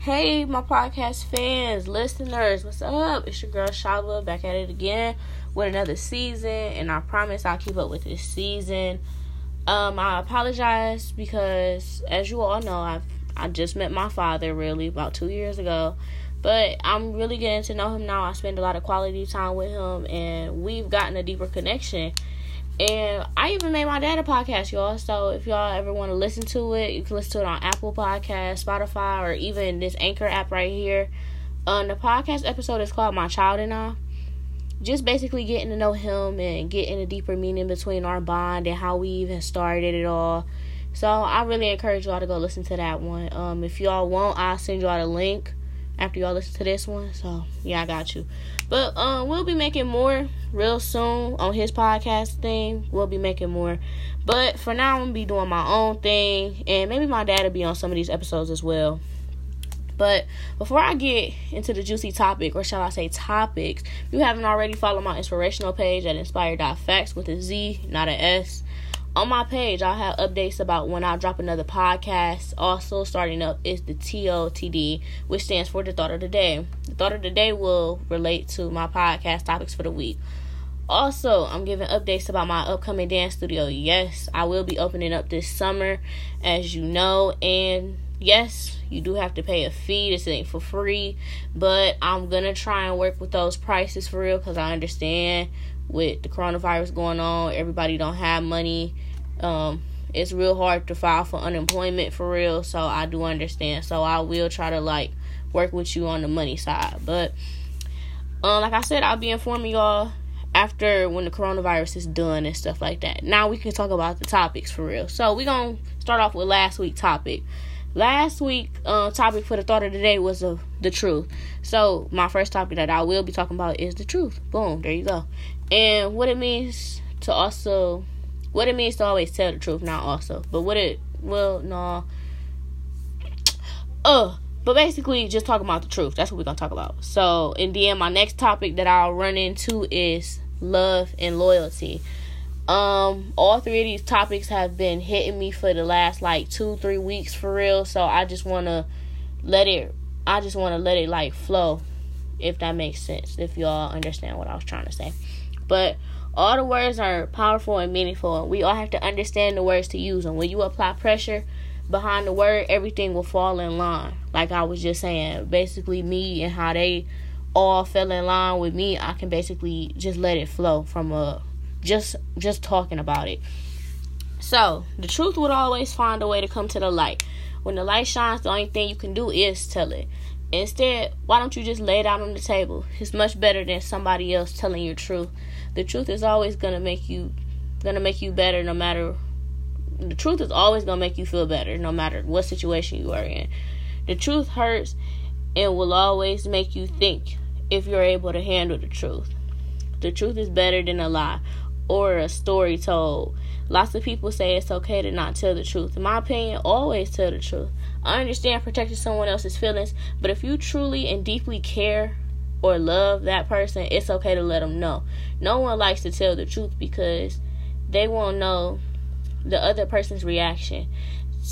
Hey, my podcast fans, listeners, what's up? It's your girl Shava back at it again with another season, and I promise I'll keep up with this season. Um, I apologize because, as you all know, I've I just met my father really about two years ago, but I'm really getting to know him now. I spend a lot of quality time with him, and we've gotten a deeper connection. And I even made my dad a podcast, y'all. So if y'all ever want to listen to it, you can listen to it on Apple Podcast, Spotify, or even this Anchor app right here. Um, the podcast episode is called My Child and I. Just basically getting to know him and getting a deeper meaning between our bond and how we even started it all. So I really encourage y'all to go listen to that one. Um, if y'all want, I'll send y'all the link after y'all listen to this one. So yeah, I got you. But um, we'll be making more real soon on his podcast thing. We'll be making more. But for now, I'm gonna be doing my own thing, and maybe my dad will be on some of these episodes as well. But before I get into the juicy topic, or shall I say topics, if you haven't already followed my inspirational page at inspired.facts with a Z, not a S on my page, I'll have updates about when I drop another podcast. Also, starting up is the TOTD, which stands for the thought of the day. The thought of the day will relate to my podcast topics for the week. Also, I'm giving updates about my upcoming dance studio. Yes, I will be opening up this summer, as you know, and yes, you do have to pay a fee. This ain't for free, but I'm gonna try and work with those prices for real because I understand with the coronavirus going on, everybody don't have money. Um, it's real hard to file for unemployment for real, so I do understand. So I will try to like work with you on the money side. But um, like I said, I'll be informing y'all after when the coronavirus is done and stuff like that. Now we can talk about the topics for real. So we're gonna start off with last week topic. Last week uh, topic for the thought of the day was the truth. So my first topic that I will be talking about is the truth. Boom, there you go and what it means to also what it means to always tell the truth not also but what it well no. Uh but basically just talking about the truth. That's what we're gonna talk about. So and then my next topic that i'll run into is love and loyalty. Um all three of these topics have been hitting me for the last like two three weeks for real. So i just want to let it i just want to let it like flow if that makes sense if y'all understand what i was trying to say but all the words are powerful and meaningful, we all have to understand the words to use them. When you apply pressure behind the word, everything will fall in line. Like I was just saying, basically, me and how they all fell in line with me, I can basically just let it flow from a just just talking about it. So the truth would always find a way to come to the light. When the light shines, the only thing you can do is tell it. Instead, why don't you just lay it out on the table? It's much better than somebody else telling your truth the truth is always gonna make you gonna make you better no matter the truth is always gonna make you feel better no matter what situation you are in. The truth hurts and will always make you think if you're able to handle the truth. The truth is better than a lie or a story told. Lots of people say it's okay to not tell the truth. In my opinion, always tell the truth. I understand protecting someone else's feelings, but if you truly and deeply care or love that person, it's okay to let them know. No one likes to tell the truth because they won't know the other person's reaction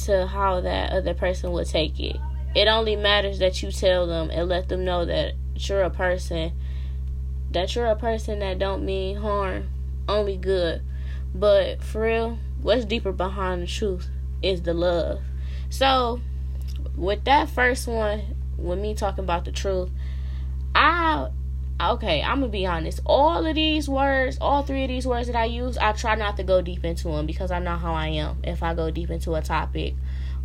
to how that other person will take it. It only matters that you tell them and let them know that you're a person that you're a person that don't mean harm, only good. But for real, what's deeper behind the truth is the love. So, with that first one, with me talking about the truth, I okay, I'm gonna be honest. All of these words, all three of these words that I use, I try not to go deep into them because I know how I am. If I go deep into a topic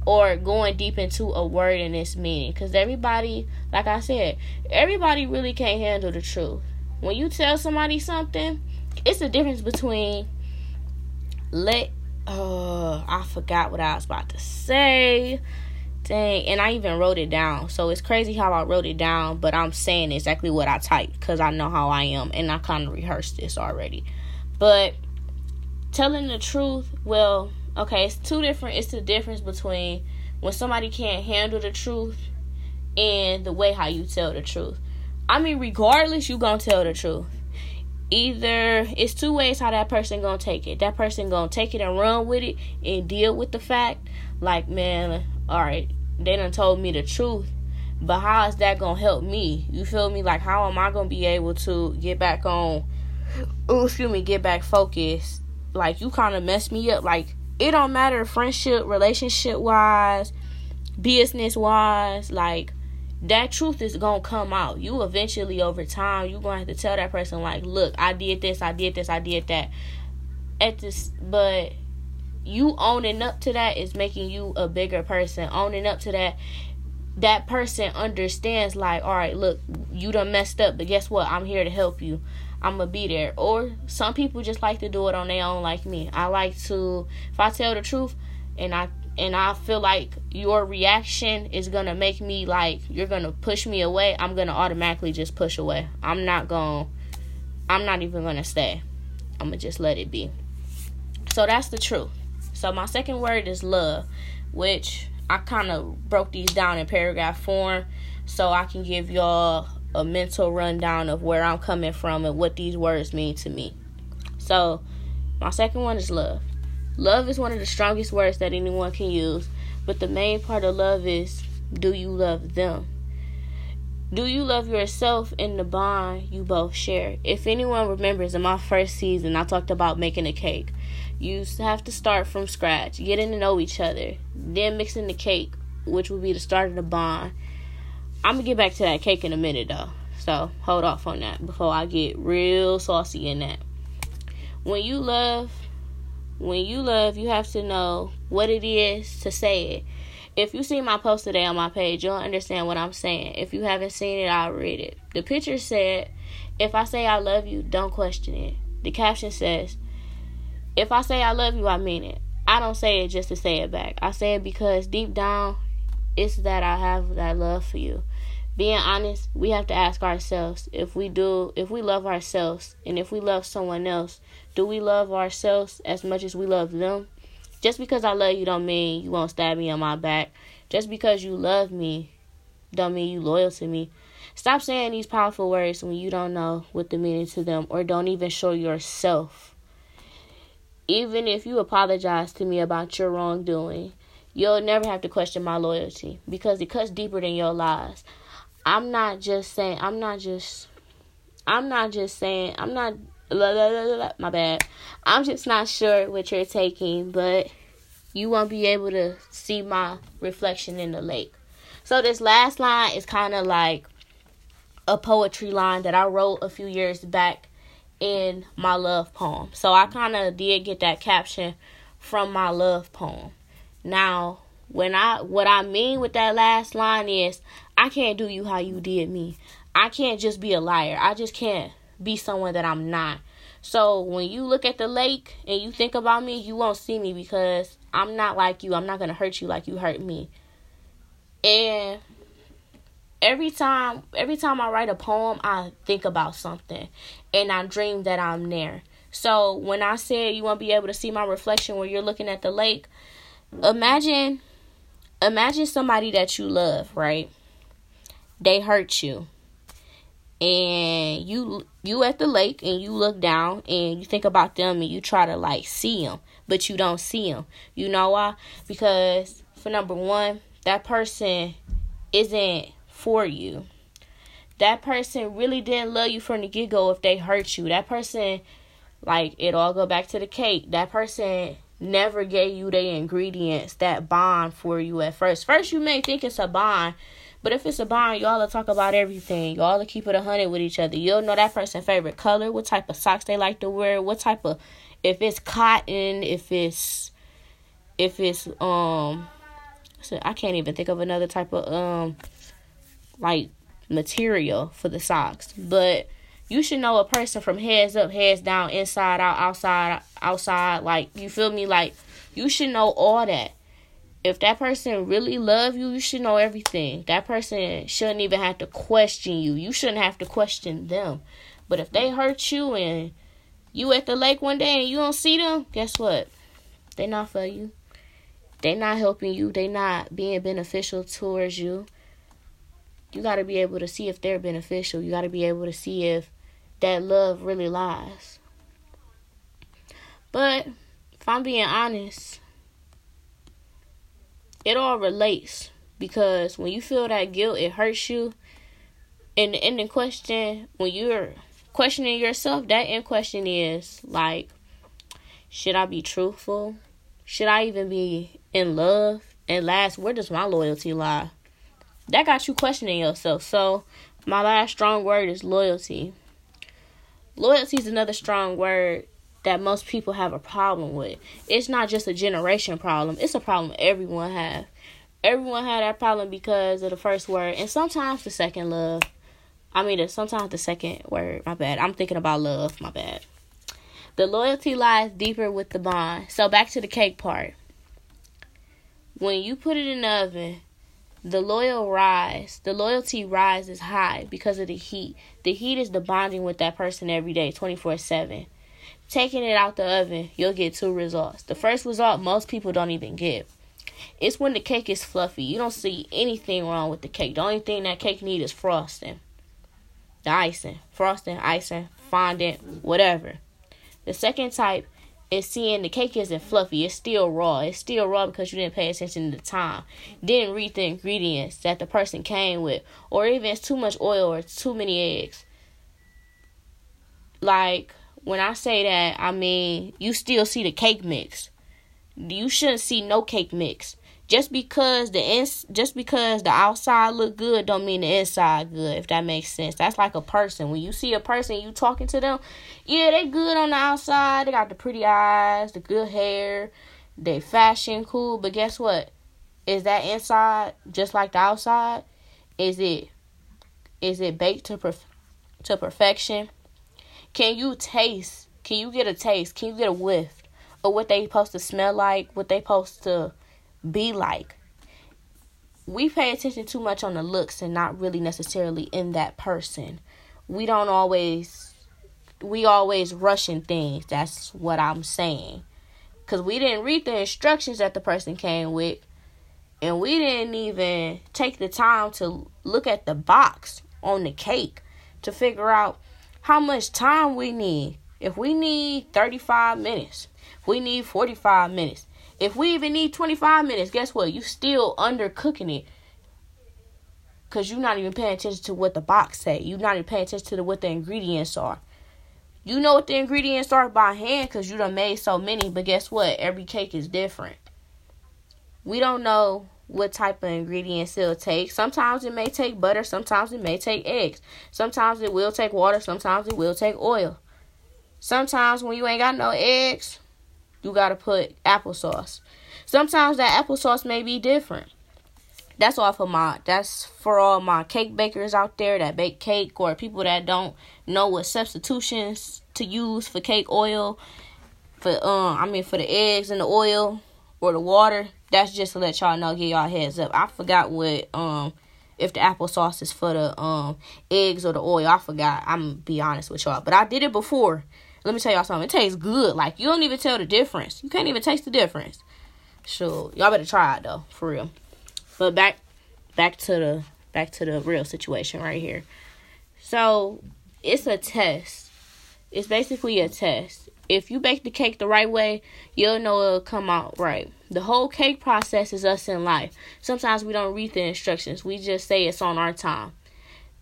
or going deep into a word and its meaning, because everybody, like I said, everybody really can't handle the truth. When you tell somebody something, it's the difference between let. Uh, I forgot what I was about to say. Dang, and I even wrote it down. So it's crazy how I wrote it down, but I'm saying exactly what I typed because I know how I am and I kind of rehearsed this already. But telling the truth, well, okay, it's two different. It's the difference between when somebody can't handle the truth and the way how you tell the truth. I mean, regardless, you gonna tell the truth. Either it's two ways how that person gonna take it. That person gonna take it and run with it and deal with the fact, like man, all right, they done told me the truth. But how is that gonna help me? You feel me? Like how am I gonna be able to get back on? Oh, excuse me, get back focused. Like you kind of messed me up. Like it don't matter friendship, relationship wise, business wise. Like that truth is gonna come out. You eventually over time you gonna have to tell that person like, look, I did this, I did this, I did that. At this, but you owning up to that is making you a bigger person. Owning up to that that person understands like all right look you done messed up but guess what? I'm here to help you. I'm gonna be there. Or some people just like to do it on their own like me. I like to if i tell the truth and i and i feel like your reaction is gonna make me like you're gonna push me away i'm gonna automatically just push away. I'm not gonna i'm not even gonna stay. I'm gonna just let it be. So that's the truth so my second word is love which I kind of broke these down in paragraph form so I can give y'all a mental rundown of where I'm coming from and what these words mean to me. So, my second one is love. Love is one of the strongest words that anyone can use, but the main part of love is do you love them? Do you love yourself in the bond you both share? If anyone remembers in my first season, I talked about making a cake. You have to start from scratch, getting to know each other, then mixing the cake, which will be the start of the bond. I'm gonna get back to that cake in a minute though, so hold off on that before I get real saucy in that. When you love, when you love, you have to know what it is to say it. If you see my post today on my page, you'll understand what I'm saying. If you haven't seen it, I'll read it. The picture said, If I say I love you, don't question it. The caption says, if I say I love you, I mean it. I don't say it just to say it back. I say it because deep down, it's that I have that love for you. Being honest, we have to ask ourselves if we do, if we love ourselves, and if we love someone else, do we love ourselves as much as we love them? Just because I love you don't mean you won't stab me on my back. Just because you love me don't mean you loyal to me. Stop saying these powerful words when you don't know what the meaning to them or don't even show yourself even if you apologize to me about your wrongdoing, you'll never have to question my loyalty because it cuts deeper than your lies. I'm not just saying, I'm not just, I'm not just saying, I'm not, blah, blah, blah, my bad. I'm just not sure what you're taking, but you won't be able to see my reflection in the lake. So this last line is kind of like a poetry line that I wrote a few years back in my love poem. So I kind of did get that caption from my love poem. Now, when I what I mean with that last line is I can't do you how you did me. I can't just be a liar. I just can't be someone that I'm not. So when you look at the lake and you think about me, you won't see me because I'm not like you. I'm not going to hurt you like you hurt me. And every time every time I write a poem, I think about something and I dream that I'm there. So when I said you won't be able to see my reflection when you're looking at the lake, imagine imagine somebody that you love, right? They hurt you. And you you at the lake and you look down and you think about them and you try to like see them, but you don't see them. You know why? Because for number 1, that person isn't for you. That person really didn't love you from the get go if they hurt you. That person, like, it all go back to the cake. That person never gave you the ingredients, that bond for you at first. First, you may think it's a bond, but if it's a bond, y'all will talk about everything. Y'all will keep it a hundred with each other. You'll know that person's favorite color, what type of socks they like to wear, what type of if it's cotton, if it's if it's um I can't even think of another type of um like material for the socks. But you should know a person from heads up, heads down, inside out, outside, outside. Like you feel me? Like you should know all that. If that person really love you, you should know everything. That person shouldn't even have to question you. You shouldn't have to question them. But if they hurt you and you at the lake one day and you don't see them, guess what? They not for you. They not helping you. They not being beneficial towards you you got to be able to see if they're beneficial. You got to be able to see if that love really lies. But if I'm being honest, it all relates because when you feel that guilt, it hurts you. And the ending question, when you're questioning yourself, that end question is like, should I be truthful? Should I even be in love? And last, where does my loyalty lie? That got you questioning yourself. So, my last strong word is loyalty. Loyalty is another strong word that most people have a problem with. It's not just a generation problem, it's a problem everyone have. Everyone had that problem because of the first word and sometimes the second love. I mean, sometimes the second word. My bad. I'm thinking about love. My bad. The loyalty lies deeper with the bond. So back to the cake part. When you put it in the oven, the loyal rise, the loyalty rises high because of the heat. The heat is the bonding with that person every day, 24 7. Taking it out the oven, you'll get two results. The first result, most people don't even get. It's when the cake is fluffy. You don't see anything wrong with the cake. The only thing that cake need is frosting. The icing. Frosting, icing, fondant, whatever. The second type is seeing the cake isn't fluffy. It's still raw. It's still raw because you didn't pay attention to the time. Didn't read the ingredients that the person came with. Or even it's too much oil or too many eggs. Like when I say that, I mean you still see the cake mix. You shouldn't see no cake mix. Just because the ins, just because the outside look good, don't mean the inside good. If that makes sense, that's like a person. When you see a person, you talking to them, yeah, they good on the outside. They got the pretty eyes, the good hair, they fashion cool. But guess what? Is that inside just like the outside? Is it is it baked to perf- to perfection? Can you taste? Can you get a taste? Can you get a whiff of what they supposed to smell like? What they supposed to be like? We pay attention too much on the looks and not really necessarily in that person. We don't always we always rushing things. That's what I'm saying. Cuz we didn't read the instructions that the person came with and we didn't even take the time to look at the box on the cake to figure out how much time we need. If we need 35 minutes, we need 45 minutes, if we even need 25 minutes, guess what? You still undercooking it. Cause you're not even paying attention to what the box say. You're not even paying attention to what the ingredients are. You know what the ingredients are by hand because you done made so many, but guess what? Every cake is different. We don't know what type of ingredients it'll take. Sometimes it may take butter, sometimes it may take eggs. Sometimes it will take water, sometimes it will take oil. Sometimes when you ain't got no eggs, you gotta put applesauce. Sometimes that applesauce may be different. That's all for my that's for all my cake bakers out there that bake cake or people that don't know what substitutions to use for cake oil for um I mean for the eggs and the oil or the water. That's just to let y'all know, give y'all heads up. I forgot what um if the applesauce is for the um eggs or the oil. I forgot. I'm be honest with y'all. But I did it before. Let me tell y'all something. It tastes good. Like you don't even tell the difference. You can't even taste the difference. So y'all better try it though, for real. But back back to the back to the real situation right here. So it's a test. It's basically a test if you bake the cake the right way, you'll know it'll come out right. The whole cake process is us in life. Sometimes we don't read the instructions, we just say it's on our time.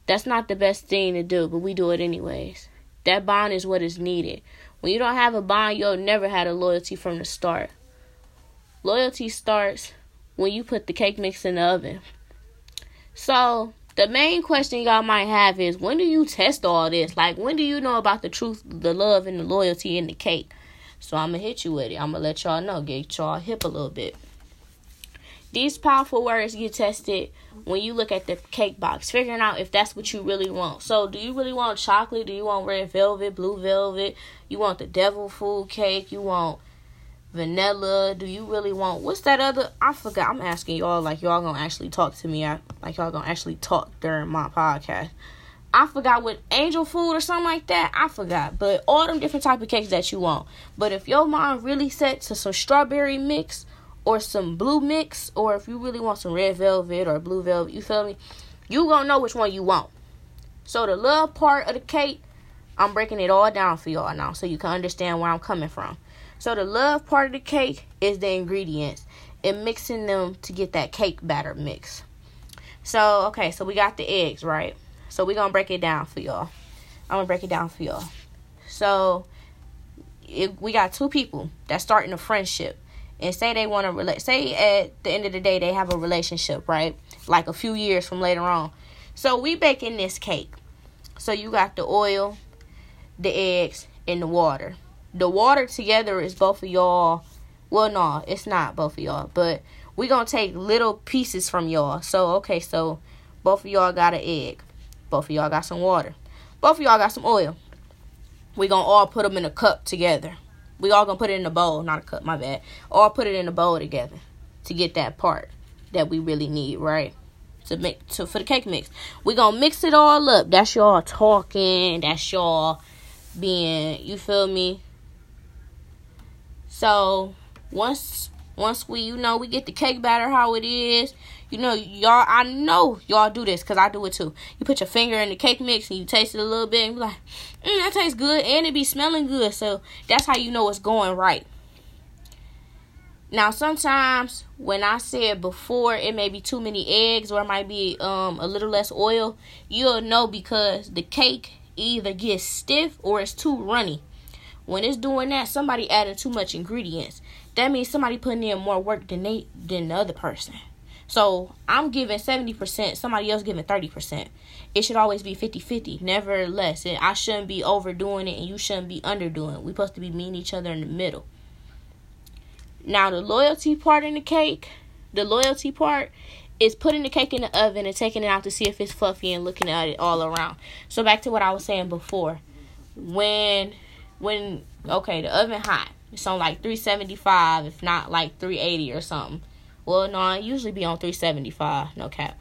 That's not the best thing to do, but we do it anyways. That bond is what is needed. When you don't have a bond, you'll never have a loyalty from the start. Loyalty starts when you put the cake mix in the oven. So, the main question y'all might have is when do you test all this? Like when do you know about the truth, the love and the loyalty in the cake? So I'm gonna hit you with it. I'm gonna let y'all know, get y'all hip a little bit. These powerful words get tested when you look at the cake box, figuring out if that's what you really want. So, do you really want chocolate? Do you want red velvet, blue velvet? You want the devil food cake? You want vanilla? Do you really want what's that other? I forgot. I'm asking y'all like y'all gonna actually talk to me. I, Like y'all gonna actually talk during my podcast. I forgot what angel food or something like that. I forgot, but all them different type of cakes that you want. But if your mind really set to some strawberry mix or some blue mix, or if you really want some red velvet or blue velvet, you feel me? You gonna know which one you want. So the love part of the cake, I'm breaking it all down for y'all now, so you can understand where I'm coming from. So the love part of the cake is the ingredients and mixing them to get that cake batter mix. So, okay, so we got the eggs, right? So we're gonna break it down for y'all. I'm gonna break it down for y'all. So if we got two people that starting a friendship and say they want to relate say at the end of the day they have a relationship, right? Like a few years from later on. So we baking this cake. So you got the oil, the eggs, and the water. The water together is both of y'all. Well, no, it's not both of y'all, but we gonna take little pieces from y'all. So okay, so both of y'all got an egg. Both of y'all got some water. Both of y'all got some oil. We gonna all put them in a cup together. We all gonna put it in a bowl, not a cup, my bad. All put it in a bowl together to get that part that we really need, right? To make to for the cake mix. We gonna mix it all up. That's y'all talking. That's y'all being. You feel me? So once once we you know we get the cake batter how it is you know, y'all, I know y'all do this because I do it too. You put your finger in the cake mix and you taste it a little bit and be like, mm, that tastes good and it be smelling good. So that's how you know it's going right. Now, sometimes when I said before it may be too many eggs or it might be um, a little less oil, you'll know because the cake either gets stiff or it's too runny. When it's doing that, somebody adding too much ingredients. That means somebody putting in more work than they than the other person. So I'm giving 70%, somebody else giving 30%. It should always be 50 50, never less. And I shouldn't be overdoing it and you shouldn't be underdoing. We're supposed to be meeting each other in the middle. Now, the loyalty part in the cake, the loyalty part is putting the cake in the oven and taking it out to see if it's fluffy and looking at it all around. So back to what I was saying before. When when okay, the oven hot. It's on like 375 if not like 380 or something. Well, no, I usually be on 375, no cap.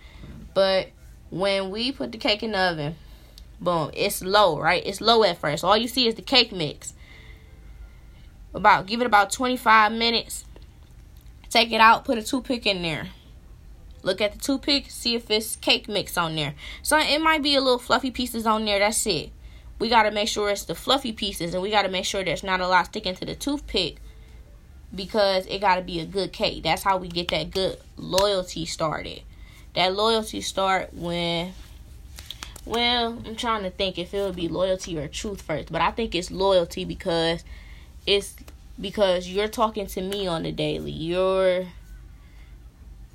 But when we put the cake in the oven, boom, it's low, right? It's low at first. All you see is the cake mix. About give it about 25 minutes. Take it out, put a toothpick in there. Look at the toothpick, see if it's cake mix on there. So it might be a little fluffy pieces on there. That's it. We got to make sure it's the fluffy pieces and we got to make sure there's not a lot sticking to the toothpick because it got to be a good cake. That's how we get that good loyalty started. That loyalty start when well, I'm trying to think if it would be loyalty or truth first, but I think it's loyalty because it's because you're talking to me on the daily. You're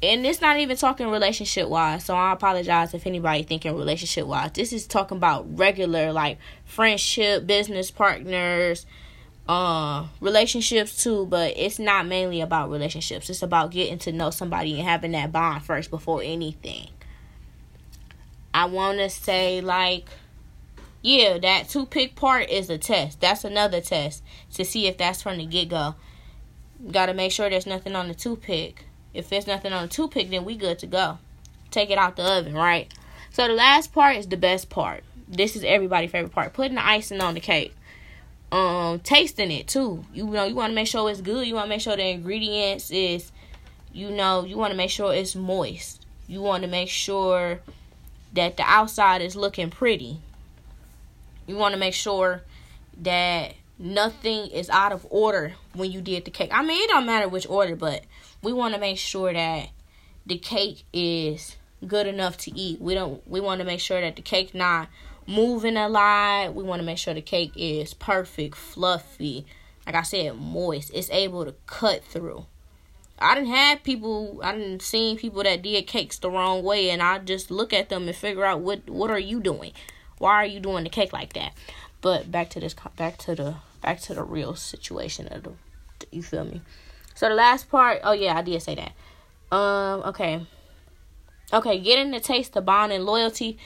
and it's not even talking relationship wise, so I apologize if anybody thinking relationship wise. This is talking about regular like friendship, business partners, uh relationships too but it's not mainly about relationships. It's about getting to know somebody and having that bond first before anything. I want to say like yeah that two pick part is a test. That's another test to see if that's from the get-go. Got to make sure there's nothing on the two pick if there's nothing on the two pick then we good to go take it out the oven right so the last part is the best part this is everybody's favorite part putting the icing on the cake um tasting it too. You know, you want to make sure it's good. You want to make sure the ingredients is you know, you want to make sure it's moist. You want to make sure that the outside is looking pretty. You want to make sure that nothing is out of order when you did the cake. I mean, it don't matter which order, but we want to make sure that the cake is good enough to eat. We don't we want to make sure that the cake not moving a lot. We want to make sure the cake is perfect, fluffy. Like I said, moist. It's able to cut through. I didn't have people. I didn't seen people that did cakes the wrong way, and I just look at them and figure out what what are you doing? Why are you doing the cake like that? But back to this. Back to the back to the real situation of the. You feel me? So the last part. Oh yeah, I did say that. Um. Okay. Okay. Getting the taste, the bond, and loyalty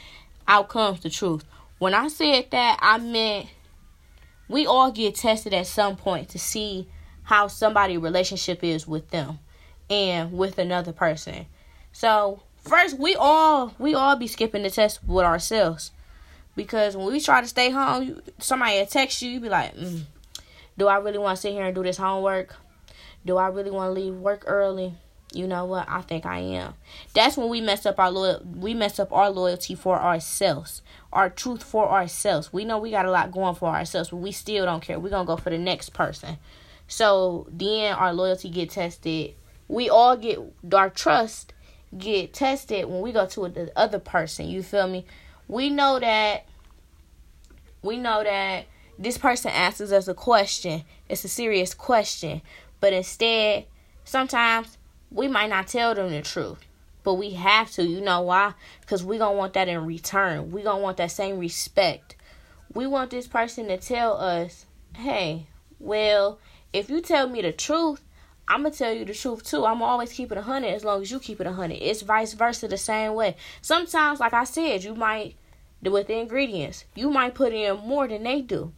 out comes the truth. When I said that, I meant we all get tested at some point to see how somebody relationship is with them and with another person. So first we all we all be skipping the test with ourselves. Because when we try to stay home, somebody text you, you be like, mm, do I really want to sit here and do this homework? Do I really want to leave work early? you know what i think i am that's when we mess up our loyal we mess up our loyalty for ourselves our truth for ourselves we know we got a lot going for ourselves but we still don't care we're gonna go for the next person so then our loyalty get tested we all get our trust get tested when we go to the other person. You feel me? We know that we know that this person asks us a question. It's a serious question. But instead, sometimes we might not tell them the truth. But we have to. You know why? Because we going to want that in return. we going to want that same respect. We want this person to tell us, hey, well, if you tell me the truth, I'm gonna tell you the truth too. I'm always keep it a hundred as long as you keep it a hundred. It's vice versa the same way. Sometimes, like I said, you might do with the ingredients, you might put in more than they do.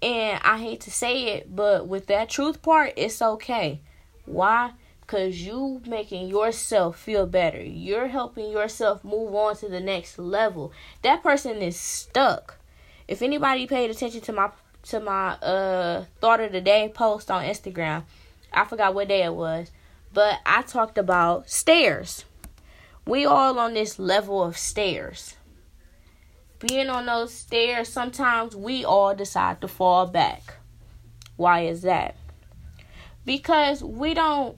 And I hate to say it, but with that truth part, it's okay. Why? Cause you making yourself feel better. You're helping yourself move on to the next level. That person is stuck. If anybody paid attention to my to my uh thought of the day post on Instagram, I forgot what day it was, but I talked about stairs. We all on this level of stairs. Being on those stairs, sometimes we all decide to fall back. Why is that? Because we don't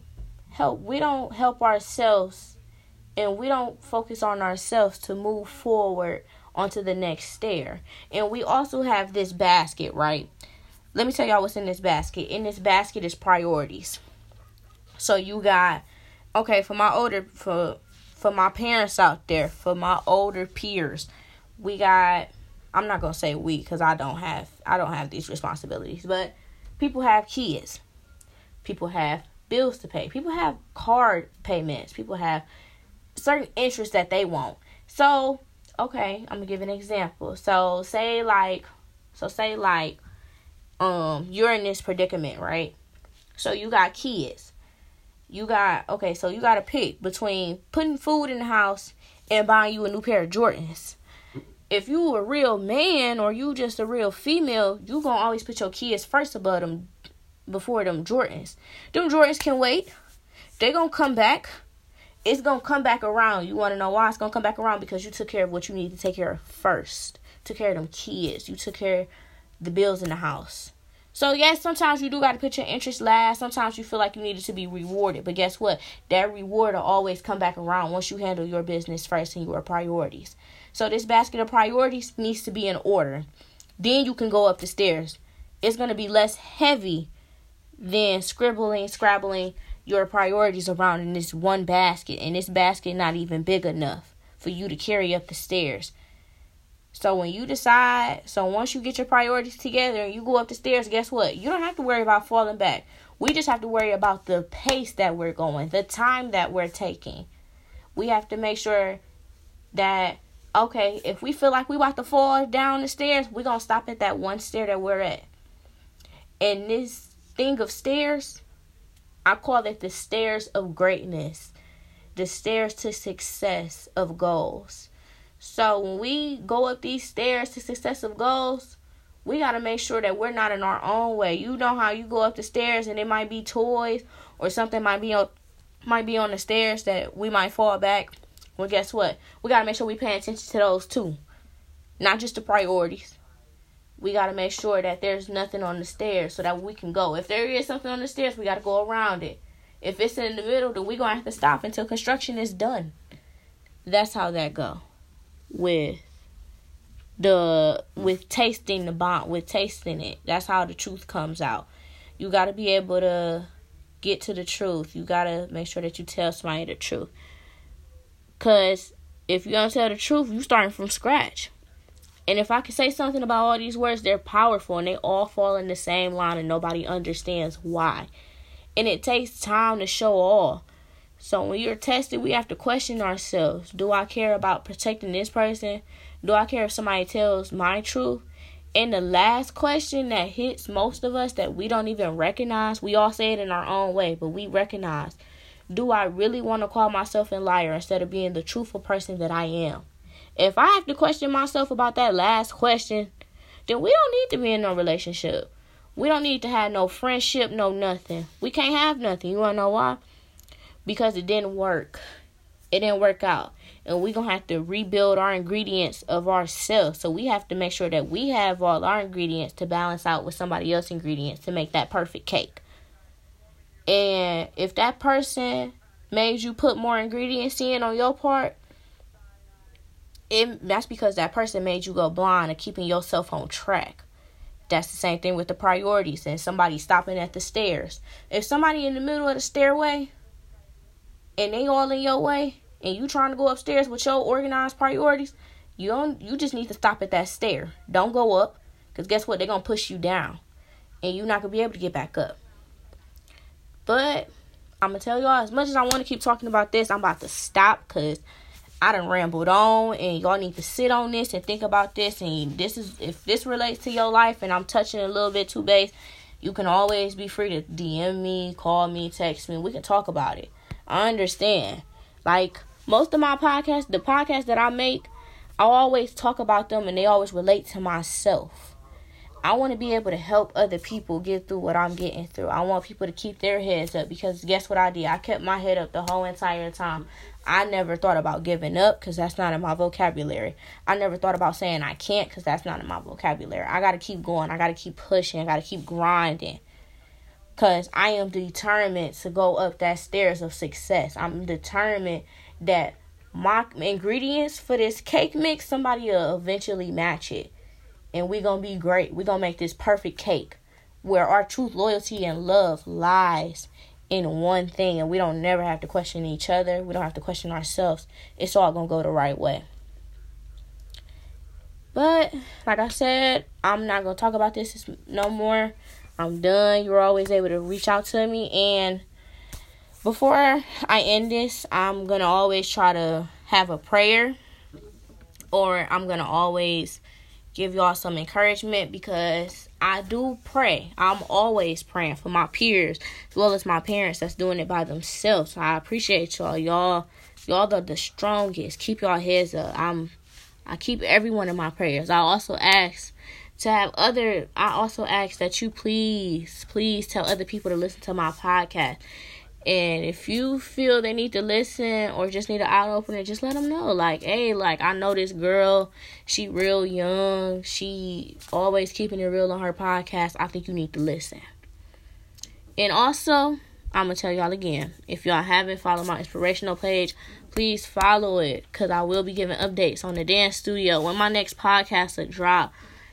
help we don't help ourselves and we don't focus on ourselves to move forward onto the next stair. And we also have this basket, right? let me tell y'all what's in this basket. In this basket is priorities. So you got okay for my older for for my parents out there, for my older peers, we got I'm not going to say we cuz I don't have I don't have these responsibilities, but people have kids. People have bills to pay. People have card payments. People have certain interests that they want. So, okay, I'm going to give an example. So, say like so say like um you're in this predicament, right? So you got kids. You got okay, so you got to pick between putting food in the house and buying you a new pair of Jordans. If you a real man or you just a real female, you gonna always put your kids first above them before them Jordans. Them Jordans can wait. They gonna come back. It's gonna come back around. You wanna know why? It's gonna come back around because you took care of what you need to take care of first. Took care of them kids. You took care of the bills in the house. So yes, sometimes you do got to put your interest last. Sometimes you feel like you needed to be rewarded, but guess what? That reward will always come back around once you handle your business first and your priorities. So this basket of priorities needs to be in order. Then you can go up the stairs. It's gonna be less heavy than scribbling, scrabbling your priorities around in this one basket, and this basket not even big enough for you to carry up the stairs. So when you decide, so once you get your priorities together and you go up the stairs, guess what? You don't have to worry about falling back. We just have to worry about the pace that we're going, the time that we're taking. We have to make sure that okay, if we feel like we about to fall down the stairs, we're gonna stop at that one stair that we're at. And this thing of stairs, I call it the stairs of greatness, the stairs to success of goals. So when we go up these stairs to successive goals, we got to make sure that we're not in our own way. You know how you go up the stairs and it might be toys or something might be on might be on the stairs that we might fall back. Well, guess what? We got to make sure we pay attention to those too. Not just the priorities. We got to make sure that there's nothing on the stairs so that we can go. If there is something on the stairs, we got to go around it. If it's in the middle, then we're going to have to stop until construction is done. That's how that go with the with tasting the bond with tasting it that's how the truth comes out you got to be able to get to the truth you got to make sure that you tell somebody the truth because if you don't tell the truth you starting from scratch and if i can say something about all these words they're powerful and they all fall in the same line and nobody understands why and it takes time to show all so when you're tested, we have to question ourselves. Do I care about protecting this person? Do I care if somebody tells my truth? And the last question that hits most of us that we don't even recognize, we all say it in our own way, but we recognize do I really want to call myself a liar instead of being the truthful person that I am? If I have to question myself about that last question, then we don't need to be in no relationship. We don't need to have no friendship, no nothing. We can't have nothing. You want to know why? because it didn't work. It didn't work out. And we're to have to rebuild our ingredients of ourselves. So we have to make sure that we have all our ingredients to balance out with somebody else's ingredients to make that perfect cake. And if that person made you put more ingredients in on your part, it that's because that person made you go blind and keeping yourself on track. That's the same thing with the priorities and somebody stopping at the stairs. If somebody in the middle of the stairway and they all in your way and you trying to go upstairs with your organized priorities, you don't you just need to stop at that stair. Don't go up cuz guess what? They're going to push you down and you're not going to be able to get back up. But I'm to tell y'all as much as I want to keep talking about this, I'm about to stop cuz I done rambled on and y'all need to sit on this and think about this and this is if this relates to your life and I'm touching a little bit too base, you can always be free to DM me, call me, text me. We can talk about it. I understand. Like most of my podcasts, the podcasts that I make, I always talk about them and they always relate to myself. I want to be able to help other people get through what I'm getting through. I want people to keep their heads up because guess what I did? I kept my head up the whole entire time. I never thought about giving up because that's not in my vocabulary. I never thought about saying I can't because that's not in my vocabulary. I got to keep going. I got to keep pushing. I got to keep grinding because I am determined to go up that stairs of success. I'm determined that my ingredients for this cake mix, somebody will eventually match it and we're going to be great. We're going to make this perfect cake where our truth, loyalty, and love lies in one thing, and we don't never have to question each other. We don't have to question ourselves. It's all going to go the right way. But, like I said, I'm not to talk about this no more. I'm done. You're always able to reach out to me. And before I end this, I'm to always try to have a prayer, or I'm to always give y'all some encouragement because I do pray. I'm always praying for my peers as well as my parents that's doing it by themselves. So I appreciate y'all. Y'all y'all are the strongest. Keep y'all heads up. I'm I keep everyone in my prayers. I also ask to have other I also ask that you please please tell other people to listen to my podcast. And if you feel they need to listen or just need an eye opener, just let them know. Like, hey, like I know this girl, she real young, she always keeping it real on her podcast. I think you need to listen. And also, I'm gonna tell y'all again, if y'all haven't followed my inspirational page, please follow it because I will be giving updates on the dance studio when my next podcast will drop.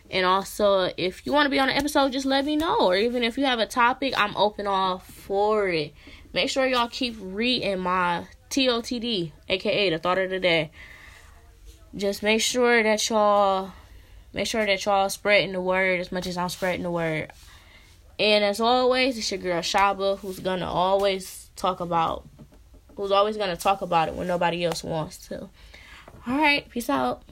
And also, if you want to be on an episode, just let me know. Or even if you have a topic, I'm open all for it. Make sure y'all keep reading my TOTD, aka the thought of the day. Just make sure that y'all make sure that y'all spreading the word as much as I'm spreading the word. And as always, it's your girl Shaba who's gonna always talk about who's always gonna talk about it when nobody else wants to. Alright, peace out.